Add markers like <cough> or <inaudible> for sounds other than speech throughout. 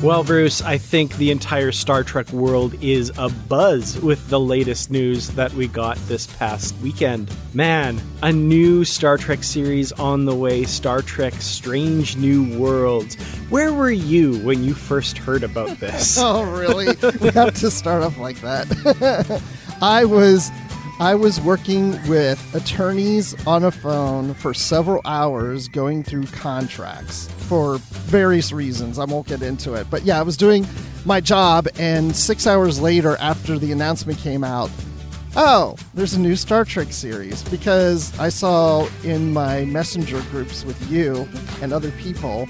Well, Bruce, I think the entire Star Trek world is a buzz with the latest news that we got this past weekend. Man, a new Star Trek series on the way Star Trek Strange New Worlds. Where were you when you first heard about this? <laughs> oh, really? we have to start off like that. <laughs> I was I was working with attorneys on a phone for several hours going through contracts for various reasons. I won't get into it. But yeah, I was doing my job, and six hours later, after the announcement came out, oh, there's a new Star Trek series because I saw in my messenger groups with you and other people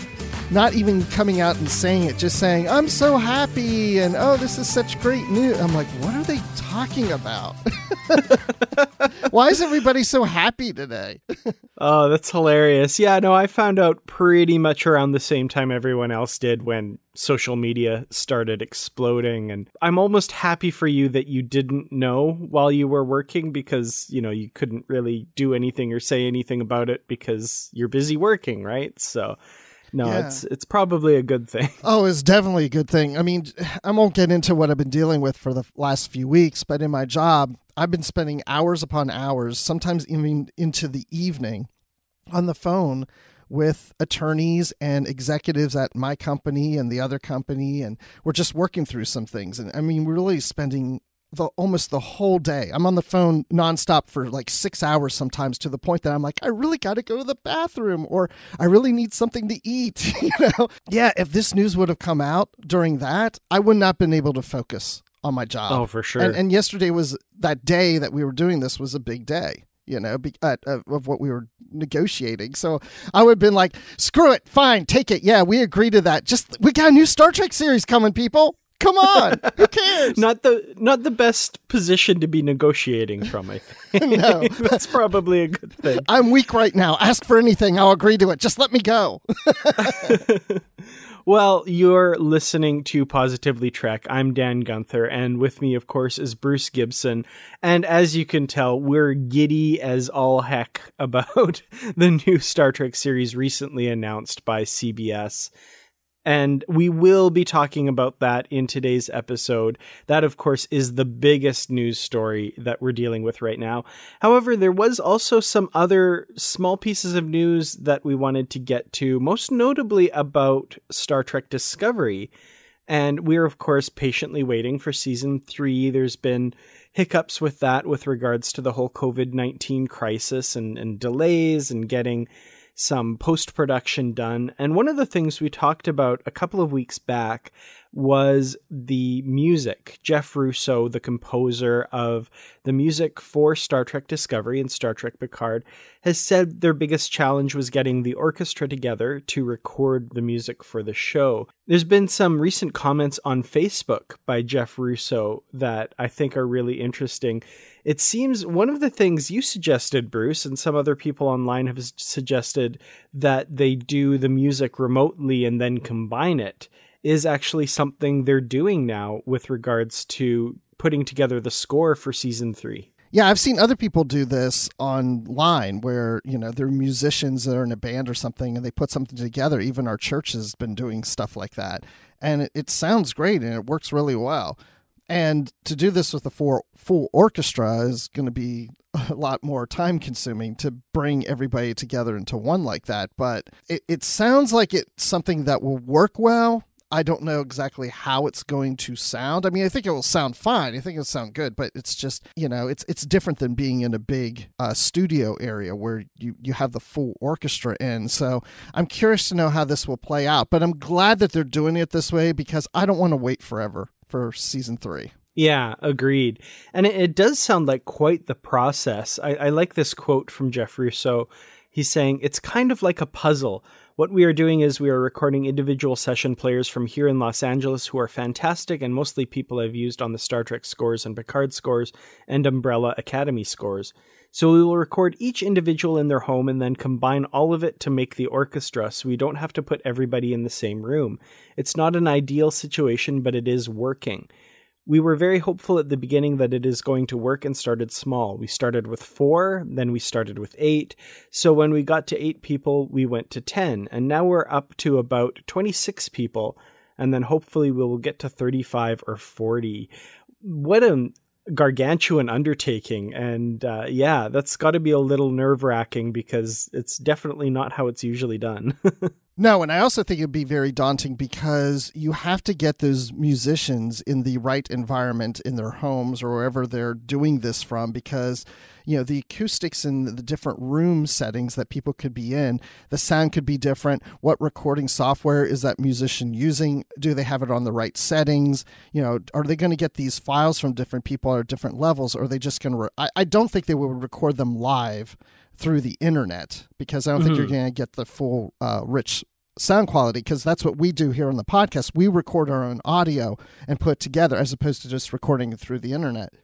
not even coming out and saying it, just saying, I'm so happy and oh, this is such great news. I'm like, what are they talking about? <laughs> Why is everybody so happy today? <laughs> oh, that's hilarious. Yeah, no, I found out pretty much around the same time everyone else did when social media started exploding. And I'm almost happy for you that you didn't know while you were working because, you know, you couldn't really do anything or say anything about it because you're busy working, right? So no, yeah. it's it's probably a good thing. <laughs> Oh, it's definitely a good thing. I mean, I won't get into what I've been dealing with for the last few weeks, but in my job, I've been spending hours upon hours, sometimes even into the evening, on the phone with attorneys and executives at my company and the other company and we're just working through some things and i mean we're really spending the almost the whole day. I'm on the phone nonstop for like six hours sometimes to the point that I'm like, I really got to go to the bathroom or I really need something to eat. <laughs> you know? Yeah, if this news would have come out during that, I would not have been able to focus on my job. Oh, for sure. And, and yesterday was that day that we were doing this was a big day. You know, be, uh, of what we were negotiating. So I would have been like, screw it, fine, take it. Yeah, we agree to that. Just, we got a new Star Trek series coming, people. Come on, who cares? <laughs> not the not the best position to be negotiating from. I think. <laughs> no, <laughs> that's probably a good thing. I'm weak right now. Ask for anything, I'll agree to it. Just let me go. well, you're listening to Positively Trek. I'm Dan Gunther, and with me, of course, is Bruce Gibson. And as you can tell, we're giddy as all heck about the new Star Trek series recently announced by CBS. And we will be talking about that in today's episode. That, of course, is the biggest news story that we're dealing with right now. However, there was also some other small pieces of news that we wanted to get to, most notably about Star Trek Discovery. And we're, of course, patiently waiting for season three. There's been hiccups with that with regards to the whole COVID 19 crisis and, and delays and getting some post production done. And one of the things we talked about a couple of weeks back was the music. Jeff Russo, the composer of the music for Star Trek Discovery and Star Trek Picard, has said their biggest challenge was getting the orchestra together to record the music for the show. There's been some recent comments on Facebook by Jeff Russo that I think are really interesting. It seems one of the things you suggested, Bruce, and some other people online have suggested that they do the music remotely and then combine it is actually something they're doing now with regards to putting together the score for season three. Yeah, I've seen other people do this online where, you know, they're musicians that are in a band or something and they put something together. Even our church has been doing stuff like that. And it, it sounds great and it works really well. And to do this with a full, full orchestra is going to be a lot more time consuming to bring everybody together into one like that. But it, it sounds like it's something that will work well. I don't know exactly how it's going to sound. I mean, I think it will sound fine. I think it'll sound good, but it's just you know, it's it's different than being in a big uh, studio area where you you have the full orchestra in. So I'm curious to know how this will play out. But I'm glad that they're doing it this way because I don't want to wait forever for season three. Yeah, agreed. And it, it, does sound like quite the process. I, I like this quote from Jeff Russo. He's saying, It's kind of like a puzzle What we are doing is we are recording individual session players from here in Los Angeles who are fantastic and mostly people I've used on the Star Trek scores and Picard scores and Umbrella Academy scores. So we will record each individual in their home and then combine all of it to make the orchestra so we don't have to put everybody in the same room. It's not an ideal situation, but it is working. We were very hopeful at the beginning that it is going to work and started small. We started with four, then we started with eight. So when we got to eight people, we went to 10, and now we're up to about 26 people, and then hopefully we will get to 35 or 40. What a gargantuan undertaking. And uh, yeah, that's got to be a little nerve wracking because it's definitely not how it's usually done. <laughs> No, and I also think it'd be very daunting because you have to get those musicians in the right environment in their homes or wherever they're doing this from because you know the acoustics in the different room settings that people could be in the sound could be different. What recording software is that musician using? Do they have it on the right settings? You know are they going to get these files from different people at different levels or are they just going to re- I, I don't think they would record them live through the internet because I don't mm-hmm. think you're mm-hmm. going to get the full uh, rich sound quality because that's what we do here on the podcast. We record our own audio and put it together as opposed to just recording it through the internet.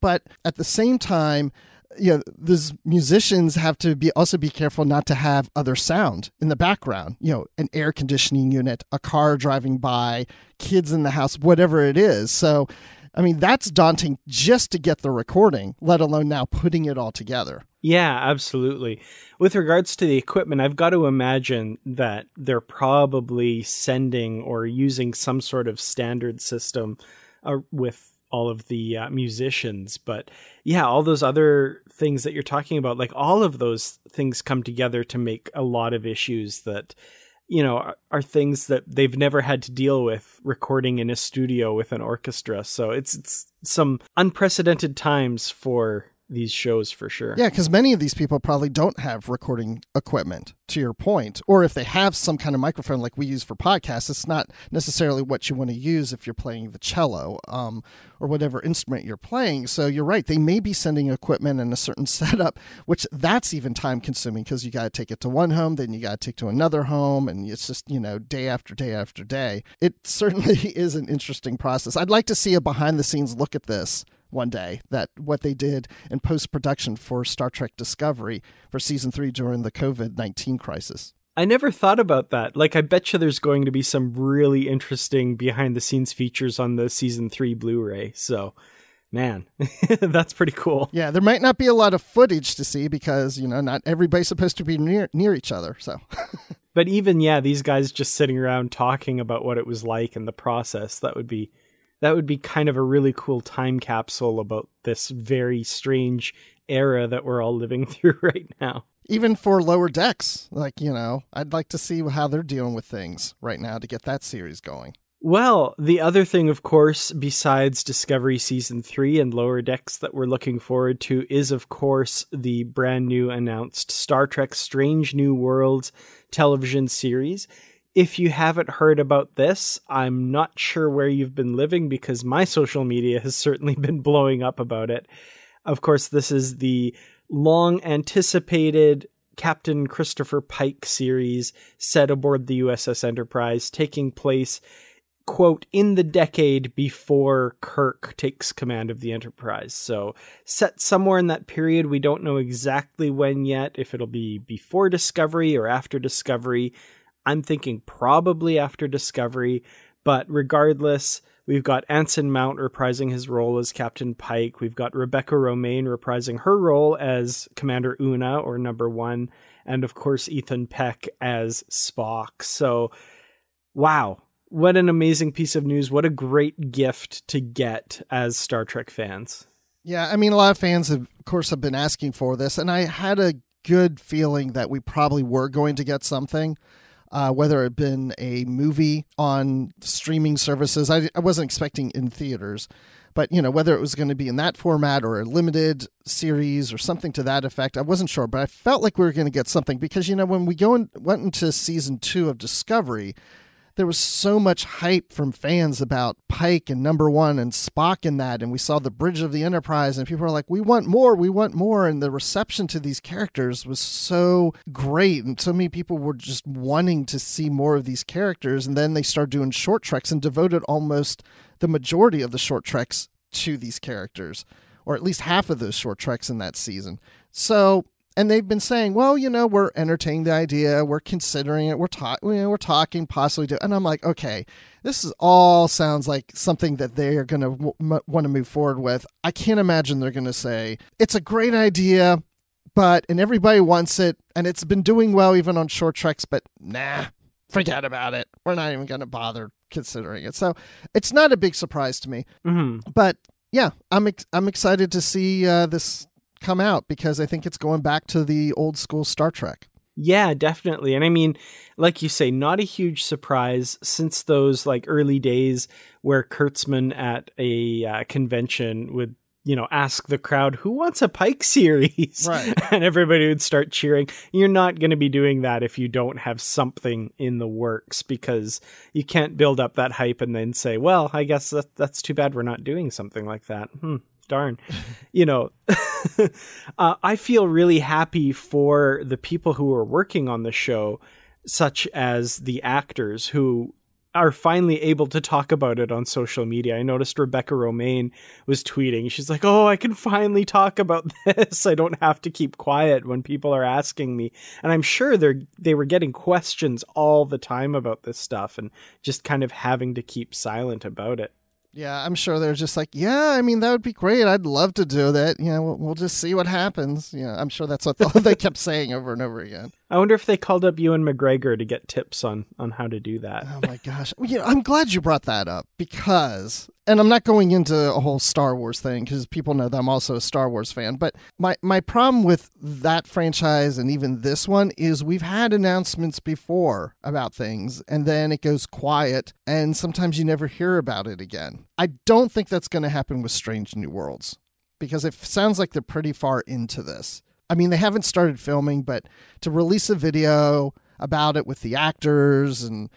But at the same time, you know, these musicians have to be also be careful not to have other sound in the background. You know, an air conditioning unit, a car driving by, kids in the house, whatever it is. So, I mean, that's daunting just to get the recording, let alone now putting it all together. Yeah, absolutely. With regards to the equipment, I've got to imagine that they're probably sending or using some sort of standard system uh, with all of the uh, musicians. But yeah, all those other things that you're talking about, like all of those things come together to make a lot of issues that you know are, are, things that they've never had to deal with recording in a studio with an orchestra so it's it's some unprecedented times for these shows for sure. Yeah, because many of these people probably don't have recording equipment, to your point. Or if they have some kind of microphone like we use for podcasts, it's not necessarily what you want to use if you're playing the cello um, or whatever instrument you're playing. So you're right, they may be sending equipment in a certain <laughs> setup, which that's even time consuming because you got to take it to one home, then you got to take to another home, and it's just, you know, day after day after day. It <laughs> certainly is an interesting process. I'd like to see a behind the scenes look at this one day that what they did in post production for Star Trek Discovery for season three during the COVID 19 crisis. I never thought about that. Like, I bet you there's going to be some really interesting behind the scenes features on the season three Blu ray. So, man, <laughs> that's pretty cool. Yeah, there might not be a lot of footage to see because, you know, not everybody's supposed to be near, near each other. So. <laughs> but even, yeah, these guys just sitting around talking about what it was like and the process, that would be that would be kind of a really cool time capsule about this very strange era that we're all living <laughs> through right now. Even for lower decks, like, you know, I'd like to see how they're dealing with things right now to get that series going. Well, the other thing, of course, besides Discovery Season 3 and Lower Decks that we're looking forward to, is, of course, the brand new announced Star Trek Strange New Worlds television series if you haven't heard about this, I'm not sure where you've been living because my social media has certainly <laughs> been blowing up about it. Of course, this is the long anticipated Captain Christopher Pike series set aboard the USS Enterprise, taking place, quote, in the decade before Kirk takes command of the Enterprise. So, set somewhere in that period. We don't know exactly when yet, if it'll be before Discovery or after Discovery. I'm thinking probably after Discovery, but regardless, we've got Anson Mount reprising his role as Captain Pike. We've got Rebecca Romijn reprising her role as Commander Una or Number One, and of course Ethan Peck as Spock. So, wow, what an amazing piece of news! What a great gift to get as Star Trek fans. Yeah, I mean, a lot of fans, have, of course, have been asking for this, and I had a good feeling that we probably were going to get something uh, whether it been a movie on streaming services. I, I wasn't expecting in theaters, but you know whether it was going to be in that format or a limited series or something to that effect, I wasn't sure. But I felt like we were going to get something because you know when we go in, went into season two of Discovery, there was so much hype from fans about Pike and Number One and Spock in that, and we saw the Bridge of the Enterprise, and people were like, "We want more, we want more," and the reception to these characters was so great, and so many people were just wanting to see more of these characters, and then they started doing short treks and devoted almost the majority of the short treks to these characters, or at least half of those short treks in that season. So and they've been saying, well, you know, we're entertaining the idea, we're considering it, we're talking, you know, we're talking possibly do, and I'm like, okay, this is all sounds like something that they are going to w- m- want to move forward with. I can't imagine they're going to say it's a great idea, but and everybody wants it, and it's been doing well even on short treks, but nah, forget about it. We're not even going to bother considering it. So it's not a big surprise to me, mm-hmm. but yeah, I'm ex- I'm excited to see uh, this come out because I think it's going back to the old school Star Trek. Yeah, definitely. And I mean, like you say, not a huge surprise since those like early days where Kurtzman at a uh, convention would, you know, ask the crowd who wants a Pike series, right? <laughs> and everybody would start cheering. You're not going to be doing that if you don't have something in the works because you can't build up that hype and then say, "Well, I guess that, that's too bad we're not doing something like that." Hmm darn you know <laughs> uh, i feel really happy for the people who are working on the show such as the actors who are finally able to talk about it on social media. I noticed Rebecca Romijn was tweeting. She's like, "Oh, I can finally talk about <laughs> this. I don't have to keep quiet when people are asking me." And I'm sure they're they were getting questions all the time about this stuff and just kind of having to keep silent about it. Yeah, I'm sure they're just like, yeah, I mean, that would be great. I'd love to do that. You know, we'll, we'll just see what happens. You know, I'm sure that's what <laughs> they kept saying over and over again. I wonder if they called up Ewan McGregor to get tips on on how to do that. Oh my gosh! Know, I'm glad you brought that up because, and I'm not going into a whole Star Wars thing because people know that I'm also a Star Wars fan. But my my problem with that franchise and even this one is we've had announcements before about things, and then it goes quiet, and sometimes you never hear about it again. I don't think that's going to happen with Strange New Worlds because it sounds like they're pretty far into this. I mean, they haven't started filming, but to release a video about it with the actors and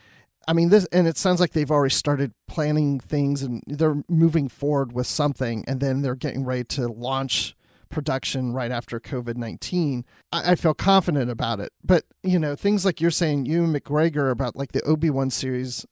I mean this and it sounds like they've already started planning things and they're moving forward with something and then they're getting ready to launch production right after COVID 19. I, I, feel confident about it. But, you know, things like you're saying, Ewan McGregor about like the Obi Wan series,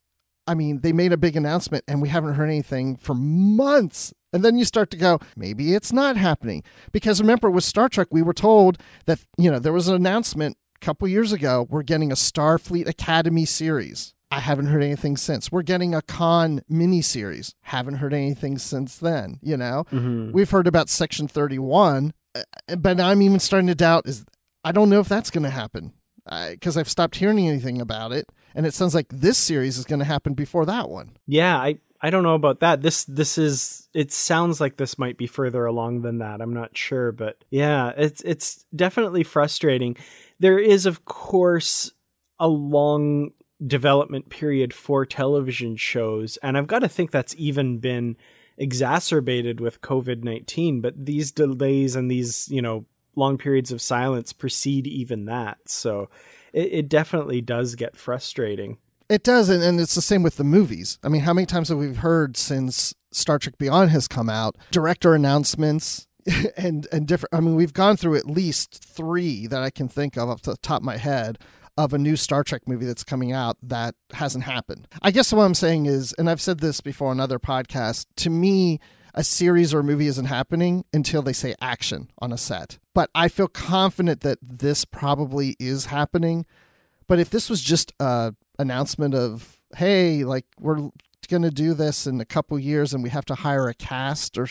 I mean, they made a big announcement and we haven't heard anything for months. And then you start to go, maybe it's not happening. Because remember, with Star Trek, we were told that, you know, there was an announcement a couple years ago we're getting a Starfleet Academy series. I haven't heard anything since. We're getting a Khan miniseries. Haven't heard anything since then. You know, mm-hmm. we've heard about Section 31, uh, but I'm even starting to doubt is I don't know if that's going to happen because I've stopped hearing anything about it. And it sounds like this series is going to happen before that one. Yeah, I I don't know about that. This this is it sounds like this might be further along than that. I'm not sure, but yeah, it's it's definitely frustrating. There is of course a long development period for television shows, and I've got to think that's even been exacerbated with COVID-19, but these delays and these, you know, long periods of silence precede even that. So it, it definitely does get frustrating. It does, and, and it's the same with the movies. I mean, how many times have we heard since Star Trek Beyond has come out, director announcements <laughs> and and different. I mean, we've gone through at least three that I can think of off the top of my head of a new Star Trek movie that's coming out that hasn't happened. I guess what I'm saying is, and I've said this before on other podcasts, to me, a series or a movie isn't happening until they say action on a set. But I feel confident that this probably is happening. But if this was just a announcement of hey like we're going to do this in a couple years and we have to hire a cast or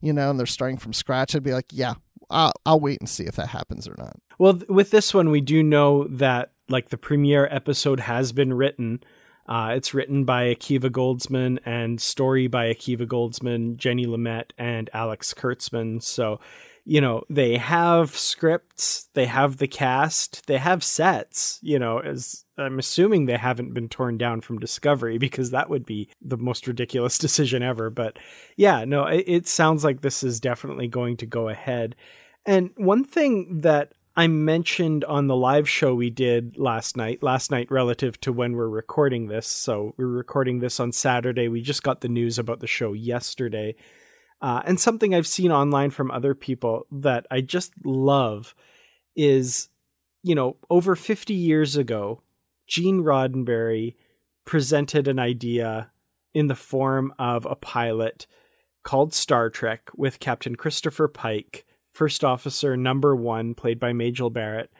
you know and they're starting from scratch i'd be like yeah I'll, I'll wait and see if that happens or not well th- with this one we do know that like the premiere episode has been written uh, it's written by Akiva Goldsman and story by Akiva Goldsman, Jenny Lumet, and Alex Kurtzman. So you know they have scripts they have the cast they have sets you know as i'm assuming they haven't been torn down from discovery because that would be the most ridiculous <laughs> decision ever but yeah no it, it sounds like this is definitely going to go ahead and one thing that I mentioned on the live show we did last night, last night relative to when we're recording this. So we're recording this on Saturday. We just got the news about the show yesterday. Uh, and something I've seen online from other people that I just love is, you know, over 50 years ago, Gene Roddenberry presented an idea in the form of a pilot called Star Trek with Captain Christopher Pike First Officer Number One, played by Majel Barrett,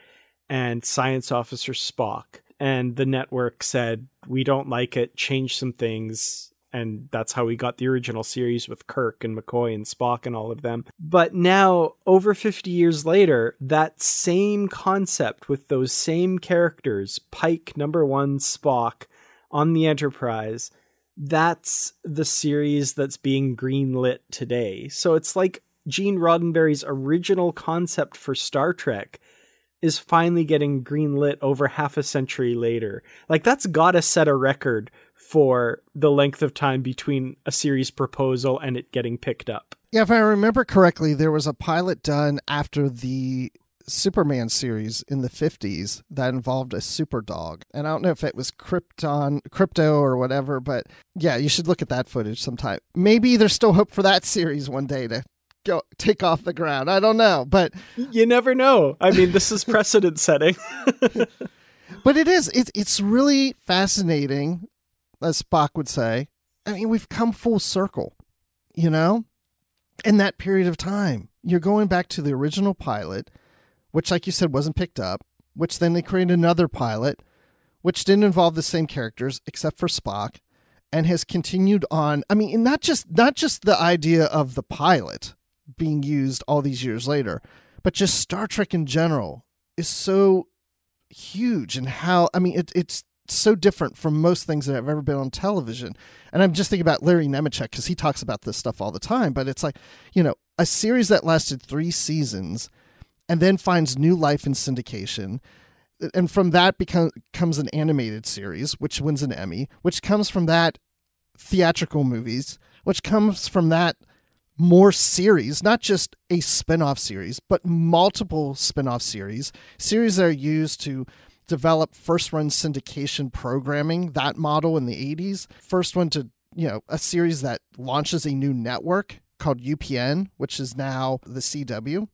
and Science Officer Spock. And the network said, We don't like it, change some things. And that's how we got the original series with Kirk and McCoy and Spock and all of them. But now, over 50 years later, that same concept with those same characters, Pike, Number One, Spock, on the Enterprise, that's the series that's being greenlit today. So it's like Gene Roddenberry's original concept for Star Trek is finally getting greenlit over half a century later. Like that's got to set a record for the length of time between a series proposal and it getting picked up. Yeah, if I remember correctly, there was a pilot done after the Superman series in the 50s that involved a super dog. And I don't know if it was Krypton, Krypto or whatever, but yeah, you should look at that footage sometime. Maybe there's still hope for that series one day to go take off the ground. I don't know, but you never know. I mean, this is <laughs> precedent setting. <laughs> but it is. It's it's really fascinating, as Spock would say. I mean, we've come full circle, you know, in that period of time. You're going back to the original pilot, which, like you said, wasn't picked up. Which then they created another pilot, which didn't involve the same characters except for Spock, and has continued on. I mean, not just not just the idea of the pilot, being used all these years later. But just Star Trek in general is so huge and how I mean it, it's so different from most things that I've ever been on television. And I'm just thinking about Larry Nemecek because he talks about this stuff all the time. But it's like, you know, a series that lasted three seasons and then finds new life in syndication. And from that become, becomes an animated series, which wins an Emmy, which comes from that theatrical movies, which comes from that more series, not just a spin-off series, but multiple spin-off series, series that are used to develop first run syndication programming, that model in the 80s. First one to, you know, a series that launches a new network called UPN, which is now the CW.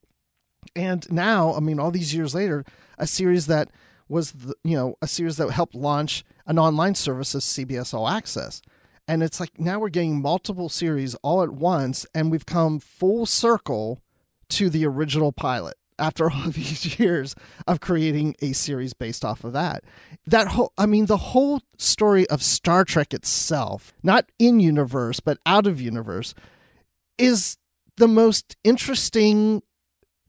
And now, I mean, all these years later, a series that was, the, you know, a series that helped launch an online service as CBS All Access. And it's like now we're getting multiple series all at once, and we've come full circle to the original pilot after <laughs> all these years of creating a series based off of that. That whole, I mean, the whole story of Star Trek itself, not in universe, but out of universe, is the most interesting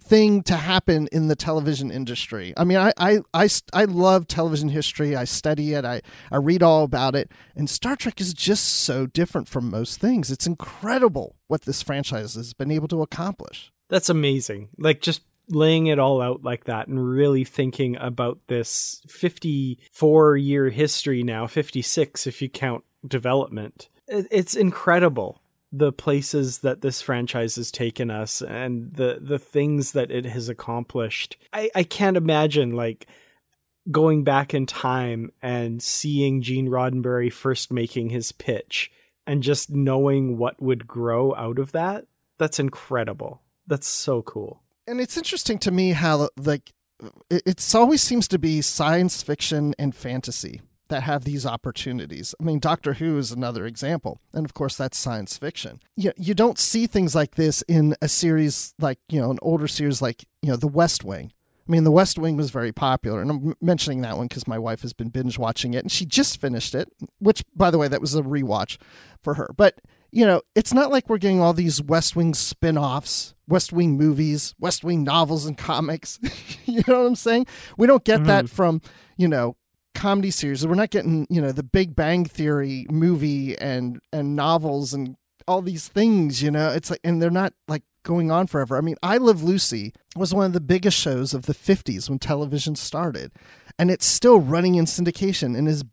thing to happen in the television industry. I mean, I, I, I, I love television history. I study it. I, I read all about it. And Star Trek is just so different from most things. It's incredible what this franchise has been able to accomplish. That's amazing. Like just laying it all out like that and really thinking about this 54 year history now, 56 if you count development. It's incredible the places that this franchise has taken us and the the things that it has accomplished. I, I can't imagine like going back in time and seeing Gene Roddenberry first making his pitch and just knowing what would grow out of that. That's incredible. That's so cool. And it's interesting to me how like it always seems to be science fiction and fantasy that have these opportunities. I mean, Doctor Who is another example. And of course, that's science fiction. You, you don't see things like this in a series like, you know, an older series like, you know, The West Wing. I mean, The West Wing was very popular. And I'm mentioning that one because my wife has been binge watching it and she just finished it, which, by the way, that was a rewatch for her. But, you know, it's not like we're getting all these West Wing spin offs, West Wing movies, West Wing novels and comics. <laughs> you know what I'm saying? We don't get mm. that from, you know, comedy series. We're not getting, you know, the Big Bang Theory movie and and novels and all these things, you know. It's like and they're not like going on forever. I mean, I Love Lucy was one of the biggest shows of the 50s when television started, and it's still running in syndication and is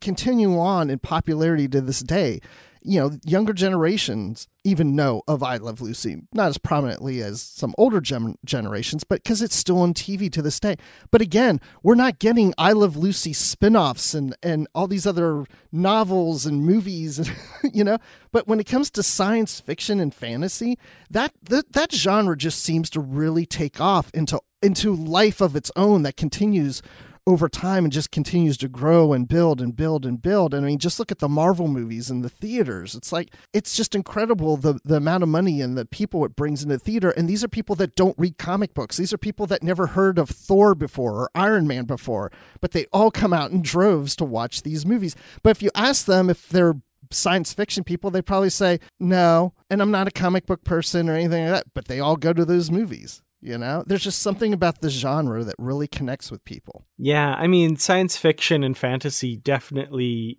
continuing on in popularity to this day. You know, younger generations even know of I Love Lucy, not as prominently as some older gen- generations, but because it's still on TV to this day. But again, we're not getting I Love Lucy spin offs and, and all these other novels and movies, <laughs> you know. But when it comes to science fiction and fantasy, that, that, that genre just seems to really take off into, into life of its own that continues over time and just continues to grow and build and build and build. And I mean, just look at the Marvel movies and the theaters. It's like it's just incredible the the amount of money and the people it brings into theater. And these are people that don't read comic books. These are people that never heard of Thor before or Iron Man before, but they all come out in droves to watch these movies. But if you ask them if they're science fiction people, they probably say no, and I'm not a comic book person or anything like that. But they all go to those movies. You know, there's just something about the genre that really connects with people. Yeah, I mean, science fiction and fantasy definitely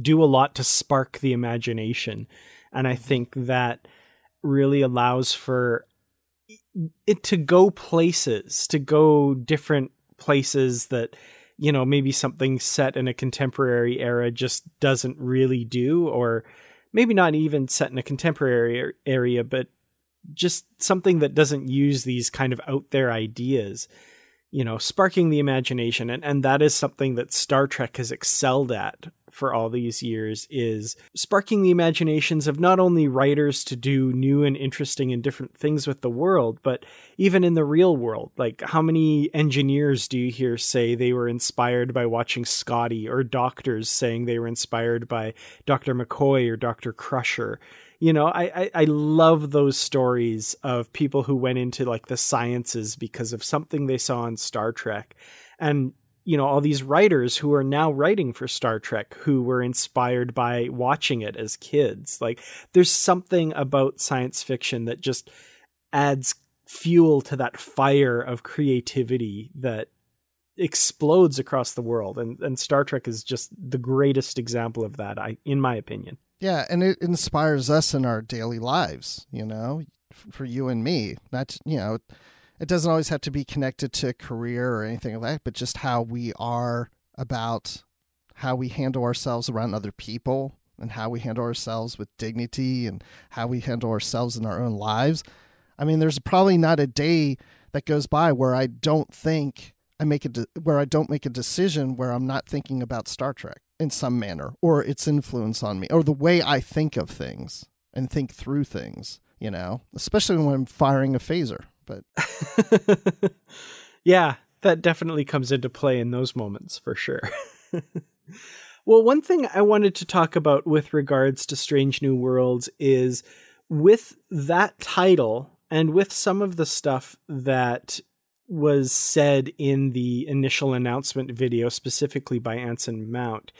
do a lot to spark the imagination. And I mm-hmm. think that really allows for it to go places, to go different places that, you know, maybe something set in a contemporary era just doesn't really do, or maybe not even set in a contemporary area, but just something that doesn't use these kind of out there ideas you know sparking the imagination and and that is something that Star Trek has excelled at for all these years is sparking the imaginations of not only writers to do new and interesting and different things with the world but even in the real world like how many engineers do you hear say they were inspired by watching Scotty or doctors saying they were inspired by Dr. McCoy or Dr. Crusher you know I, I, I love those stories of people who went into like the sciences because of something they saw on star trek. And you know all these writers who are now writing for star trek who were inspired by watching it as kids. Like there's something about science fiction that just adds fuel to that fire of creativity that explodes across the world. And and Star Trek is just the greatest example of that I in my opinion. Yeah, and it inspires us in our daily lives, you know, for you and me. Not, you know, it doesn't always have to be connected to career or anything like that, but just how we are about how we handle ourselves around other people and how we handle ourselves with dignity and how we handle ourselves in our own lives. I mean, there's probably not a day that goes by where I don't think I make a de- where I don't make a decision where I'm not thinking about Star Trek in some manner or its influence on me or the way I think of things and think through things, you know, especially when I'm firing a phaser. But <laughs> yeah, that definitely comes into play in those moments for sure. <laughs> well, one thing I wanted to talk about with regards to Strange New Worlds is with that title and with some of the stuff that was said in the initial announcement video, specifically by Anson Mount.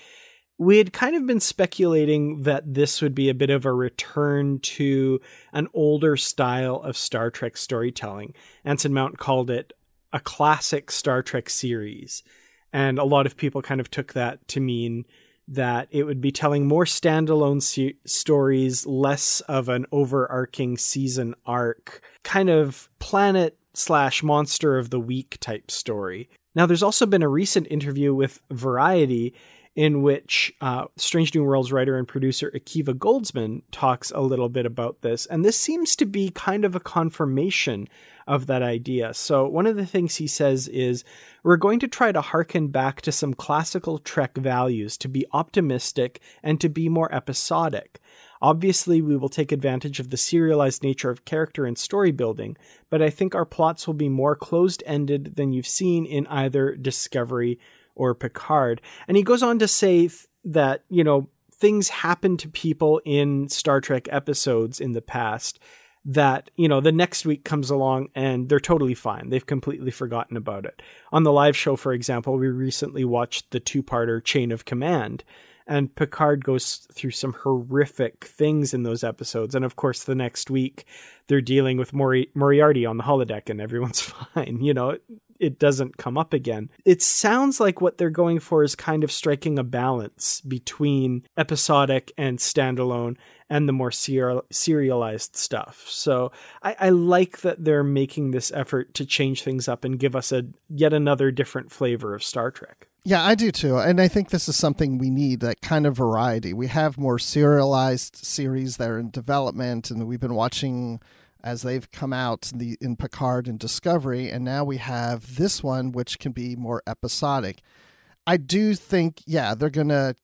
We had kind of been speculating that this would be a bit of a return to an older style of Star Trek storytelling. Anson Mount called it a classic Star Trek series. And a lot of people kind of took that to mean that it would be telling more standalone se- stories, less of an overarching season arc, kind of planet slash monster of the week type story. Now, there's also been a recent interview with Variety in which uh, Strange New Worlds writer and producer Akiva Goldsman talks a little bit about this. And this seems to be kind of a confirmation of that idea. So, one of the things he says is we're going to try to harken back to some classical Trek values to be optimistic and to be more episodic. Obviously, we will take advantage of the serialized nature of character and story building, but I think our plots will be more closed ended than you've seen in either Discovery or Picard. And he goes on to say th- that, you know, things happen to people in Star Trek episodes in the past that, you know, the next week comes along and they're totally fine. They've completely forgotten about it. On the live show, for example, we recently watched the two parter Chain of Command and Picard goes through some horrific things in those episodes. And of course, the next week they're dealing with Mori- Moriarty on the holodeck, and everyone's <laughs> fine. You know, it, doesn't come up again. It sounds like what they're going for is kind of striking a balance between episodic and standalone and the more serial- serialized stuff. So I, I like that they're making this effort to change things up and give us a yet another different flavor of Star Trek. Yeah, I do too. And I think this is something we need that kind of variety. We have more serialized series that are in development, and we've been watching as they've come out in, the, in Picard and Discovery. And now we have this one, which can be more episodic. I do think, yeah, they're going to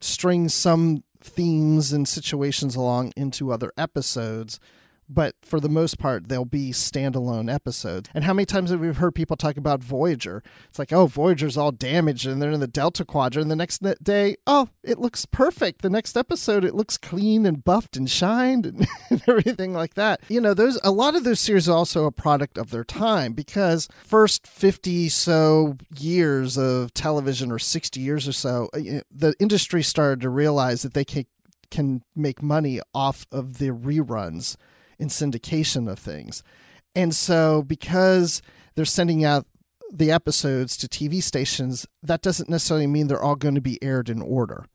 string some themes and situations along into other episodes but for the most part, they'll be standalone episodes. And how many times have we heard people talk about Voyager? It's like, oh, Voyager's all damaged and they're in the Delta Quadrant. And the next day, oh, it looks perfect. The next episode, it looks clean and buffed and shined and, <laughs> and everything like that. You know, those a lot of those series are also a product of their time because first 50 so years of television or 60 years or so, uh, the industry started to realize that they can can make money off of the reruns in syndication of things. And so, because they're sending out the episodes to TV stations, that doesn't necessarily mean they're all going to be aired in order.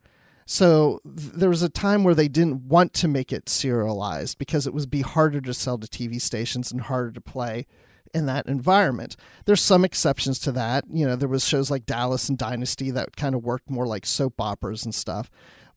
So th- there was a time where they didn't want to make it serialized because it would be harder to sell to TV stations and harder to play in that environment. There's some exceptions to that. You know, there was shows like Dallas and Dynasty that kind of worked more like soap operas and stuff.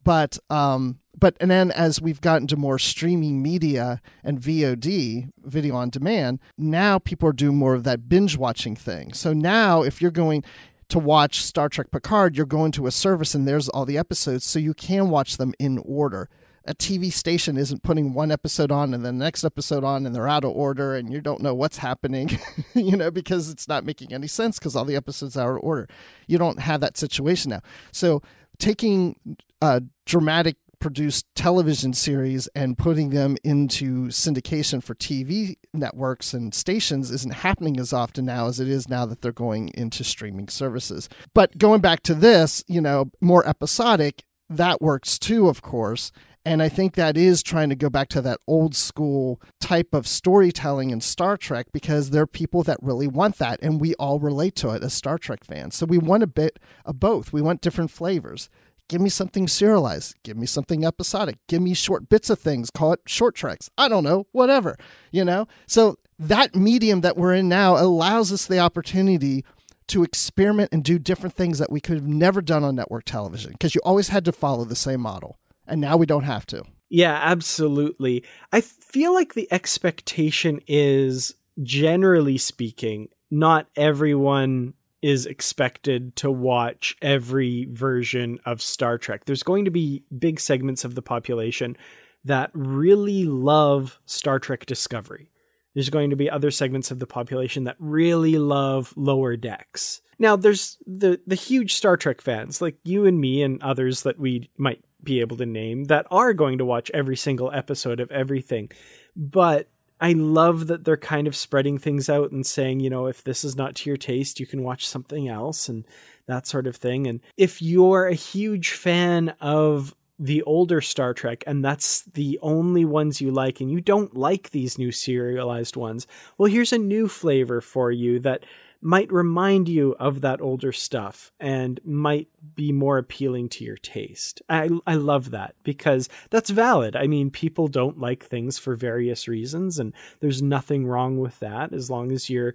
But um, but and then as we've gotten to more streaming media and VOD, video on demand, now people are doing more of that binge watching thing. So now if you're going to watch Star Trek Picard, you're going to a service and there's all the episodes, so you can watch them in order. A TV station isn't putting one episode on and then the next episode on and they're out of order and you don't know what's happening, <laughs> you know, because it's not making any sense because all the episodes are out of order. You don't have that situation now. So taking a dramatic produced television series and putting them into syndication for TV networks and stations isn't happening as often now as it is now that they're going into streaming services. But going back to this, you know, more episodic, that works too, of course. And I think that is trying to go back to that old school type of storytelling in Star Trek because there are people that really want that. And we all relate to it as Star Trek fans. So we want a bit of both. We want different flavors. Give me something serialized. Give me something episodic. Give me short bits of things. Call it short treks. I don't know, whatever, you know? So that medium that we're in now allows us the opportunity to experiment and do different things that we could have never done on network television because you always had to follow the same model. And now we don't have to. Yeah, absolutely. I feel like the expectation is generally speaking, not everyone is expected to watch every version of Star Trek. There's going to be big segments of the population that really love Star Trek Discovery. There's going to be other segments of the population that really love Lower Decks. Now, there's the the huge Star Trek fans like you and me and others that we might be able to name that are going to watch every single episode of everything. But I love that they're kind of spreading things out and saying, you know, if this is not to your taste, you can watch something else and that sort of thing. And if you're a huge fan of the older Star Trek and that's the only ones you like and you don't like these new serialized ones, well, here's a new flavor for you that might remind you of that older stuff and might be more appealing to your taste. I I love that because that's valid. I mean, people don't like things for various reasons and there's nothing wrong with that as long as you're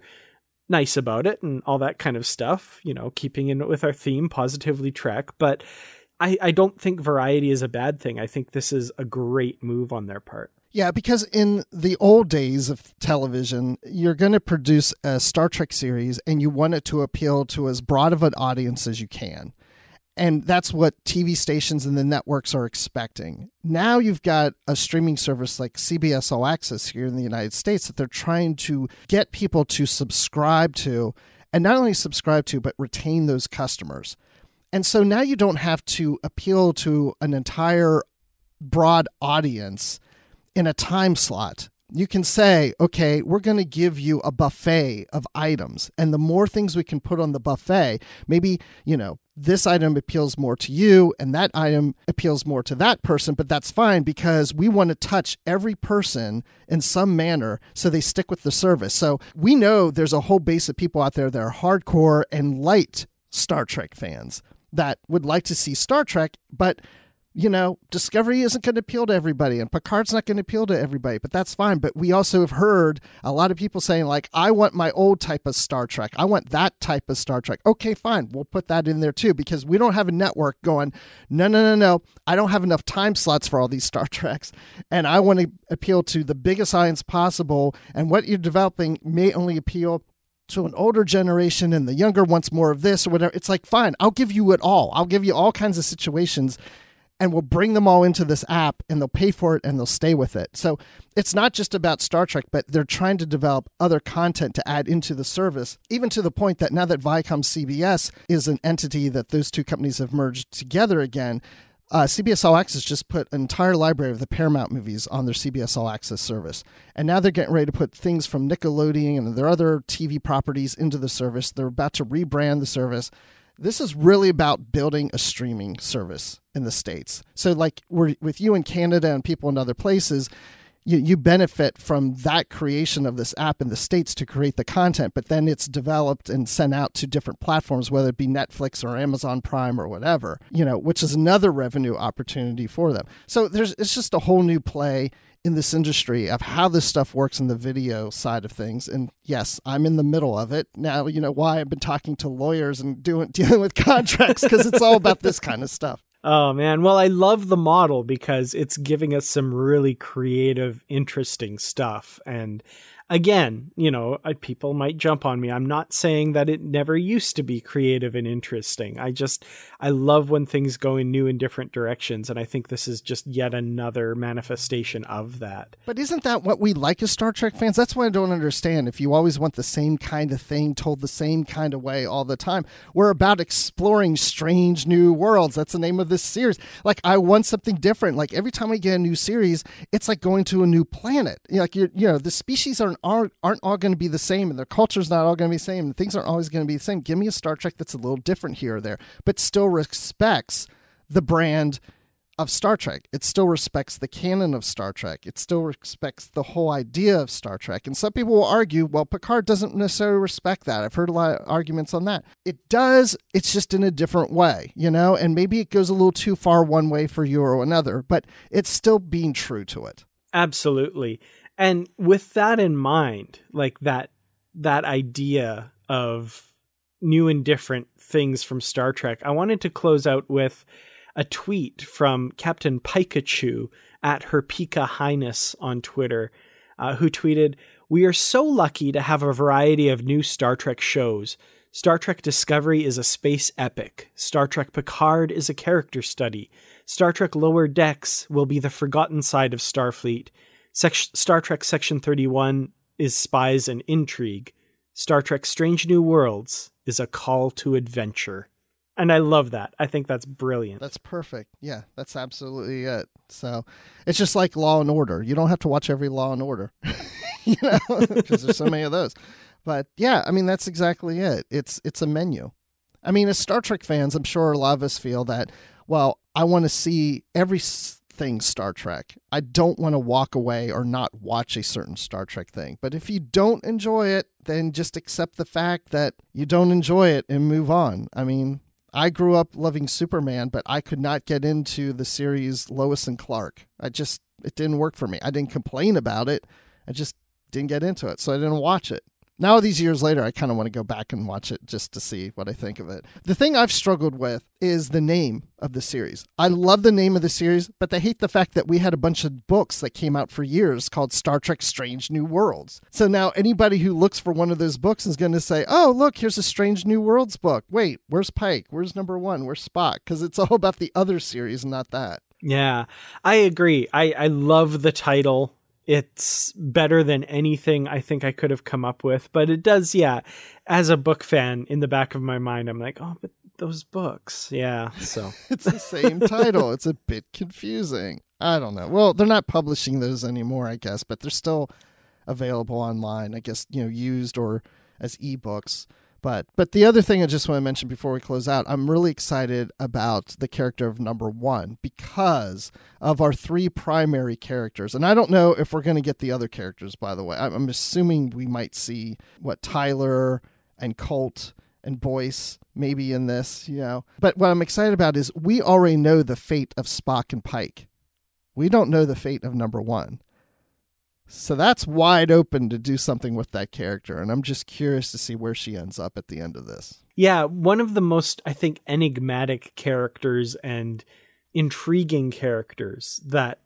nice about it and all that kind of stuff, you know, keeping in with our theme positively trek, but I, I don't think variety is a bad thing. I think this is a great move on their part. Yeah, because in the old days of television, you're going to produce a Star Trek series and you want it to appeal to as broad of an audience as you can. And that's what TV stations and the networks are expecting. Now you've got a streaming service like CBS All Access here in the United States that they're trying to get people to subscribe to, and not only subscribe to, but retain those customers. And so now you don't have to appeal to an entire broad audience in a time slot. You can say, okay, we're going to give you a buffet of items. And the more things we can put on the buffet, maybe, you know, this item appeals more to you and that item appeals more to that person, but that's fine because we want to touch every person in some manner so they stick with the service. So we know there's a whole base of people out there that are hardcore and light Star Trek fans that would like to see Star Trek, but you know, Discovery isn't going to appeal to everybody and Picard's not going to appeal to everybody, but that's fine. But we also have heard a lot of people saying, like, I want my old type of Star Trek. I want that type of Star Trek. Okay, fine. We'll put that in there too because we don't have a network going, no, no, no, no. I don't have enough time slots for all these Star <laughs> Treks. And I want to appeal to the biggest audience possible. And what you're developing may only appeal to an older generation and the younger wants more of this or whatever. It's like, fine, I'll give you it all. I'll give you all kinds of situations and we'll bring them all into this app and they'll pay for it and they'll stay with it. So it's not just about Star Trek, but they're trying to develop other content to add into the service, even to the point that now that Viacom CBS is an entity that those two companies have merged together again, uh, CBS All Access just put an entire library of the Paramount movies on their CBS All Access service. And now they're getting ready to put things from Nickelodeon and their other TV properties into the service. They're about to rebrand the service. This is really about building a streaming service in the States. So, like, we're with you in Canada and people in other places, you, you benefit from that creation of this app in the states to create the content but then it's developed and sent out to different platforms whether it be netflix or amazon prime or whatever you know which is another revenue opportunity for them so there's it's just a whole new play in this industry of how this stuff works in the video side of things. And yes i'm in the middle of it. Now you know why i've been talking to lawyers and doing <laughs> dealing with contracts? Because it's all about this kind of stuff. Oh man, well I love the model because it's giving us some really creative, interesting stuff. And again, you know, people might jump on me. I'm not saying that it never used to be creative and interesting. I just, I love when things go in new and different directions. And I think this is just yet another manifestation of that. But isn't that what we like as Star Trek fans? That's what I don't understand. If you always want the same kind of thing told the same kind of way all the time, we're about exploring strange new worlds. That's the name of this series. Like, I want something different. Like, every time we get a new series, it's like going to a new planet. Like, you're, you know, the species are aren't aren't all going to be the same, and their culture's not all going to be the same, and things aren't always going to be the same. Give me a Star Trek that's a little different here or there, but still respects the brand of Star Trek. It still respects the canon of Star Trek. It still respects the whole idea of Star Trek. And some people will argue, well, Picard doesn't necessarily respect that. I've heard a lot of arguments on that. It does, it's just in a different way, you know, and maybe it goes a little too far one way for you or another, but it's still being true to it. Absolutely. And with that in mind, like that that idea of new and different things from Star Trek, I wanted to close out with a tweet from Captain Pikachu at her Pika Highness on Twitter, uh, who tweeted, We are so lucky to have a variety of new Star Trek shows. Star Trek Discovery is a space epic. Star Trek Picard is a character study. Star Trek Lower Decks will be the forgotten side of Starfleet. Star Trek Section 31 is spies and intrigue. Star Trek Strange New Worlds is a call to adventure. And I love that. I think that's brilliant. That's perfect. Yeah, that's absolutely it. So it's just like Law and Order. You don't have to watch every Law and Order, <laughs> you know, <laughs> because there's so many of those. But yeah, I mean that's exactly it. It's it's a menu. I mean, as Star Trek fans, I'm sure a lot of us feel that. Well, I want to see every thing Star Trek. I don't want to walk away or not watch a certain Star Trek thing. But if you don't enjoy it, then just accept the fact that you don't enjoy it and move on. I mean, I grew up loving Superman, but I could not get into the series Lois and Clark. I just, it didn't work for me. I didn't complain about it. I just didn't get into it. So I didn't watch it now these years later i kind of want to go back and watch it just to see what i think of it. The thing i've struggled with is the name of the series. I love the name of the series but i hate the fact that we had a bunch of books that came out for years called star trek strange new worlds. So now anybody who looks for one of those books is going to say oh look here's a strange new worlds book. Wait where's pike? Where's number one? Where's spock? Because it's all about the other series not that. Yeah i agree. I i love the title it's better than anything I think I could have come up with. But it does, yeah. As a book fan, in the back of my mind, I'm like, oh, but those books, yeah. So <laughs> it's the same title. It's a bit confusing. I don't know. Well, they're not publishing those anymore, I guess, but they're still available online. I guess you know, used or as ebooks. But but the other thing I just want to mention before we close out, I'm really excited about the character of number one because of our three primary characters. And I don't know if we're going to get the other characters. By the way, I'm assuming we might see what Tyler and Colt and Boyce maybe in this, you know. But what I'm excited about is we already know the fate of Spock and Pike. We don't know the fate of number one. So that's wide open to do something with that character. And I'm just curious to see where she ends up at the end of this. Yeah, one of the most, I think, enigmatic characters and intriguing characters that,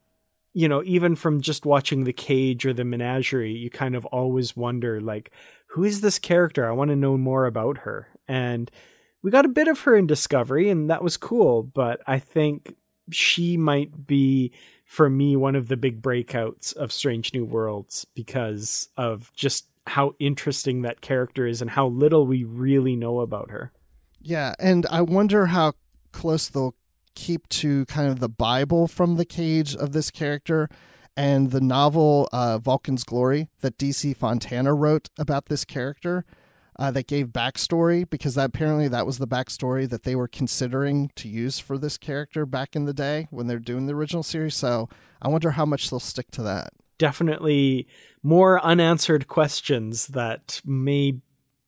you know, even from just watching The Cage or The Menagerie, you kind of always wonder, like, who is this character? I want to know more about her. And we got a bit of her in Discovery, and that was cool, but I think she might be for me one of the big breakouts of Strange New Worlds because of just how interesting that character is and how little we really know about her. Yeah, and I wonder how close they'll keep to kind of the Bible from the cage of this character and the novel uh, Vulcan's Glory that DC Fontana wrote about this character uh, that gave backstory because that, apparently that was the backstory that they were considering to use for this character back in the day when they're doing the original series. So I wonder how much they'll stick to that. Definitely more unanswered questions that may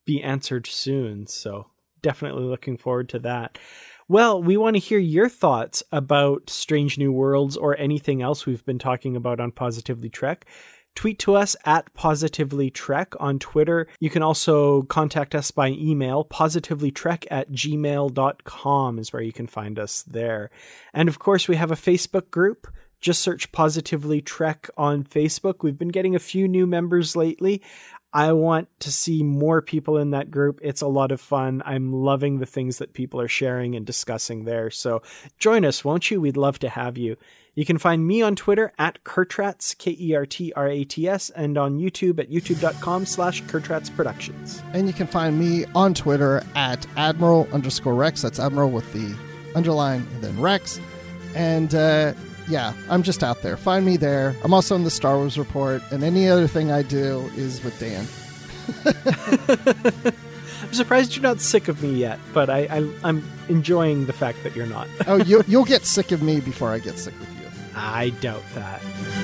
be answered soon. So definitely looking forward to that. Well, we want to hear your thoughts about Strange New Worlds or anything else we've been talking about on Positively Trek. Tweet to us at Positively Trek on Twitter. You can also contact us by email. Positively trek at gmail.com is where you can find us there. And of course, we have a Facebook group. Just search Positively Trek on Facebook. We've been getting a few new members lately. I want to see more people in that group. It's a lot of fun. I'm loving the things that people are sharing and discussing there. So join us, won't you? We'd love to have you. You can find me on Twitter at Kertrats, K-E-R-T-R-A-T-S, and on YouTube at youtube.com slash Kertrats Productions. And you can find me on Twitter at Admiral underscore Rex. That's Admiral with the underline and then Rex. And uh, yeah, I'm just out there. Find me there. I'm also in the Star Wars Report, and any other thing I do is with Dan. <laughs> I'm surprised you're not sick of me yet, but I, I, am enjoying the fact that you're not. oh, you, <laughs> you'll get sick of me before I get sick with you. I doubt that.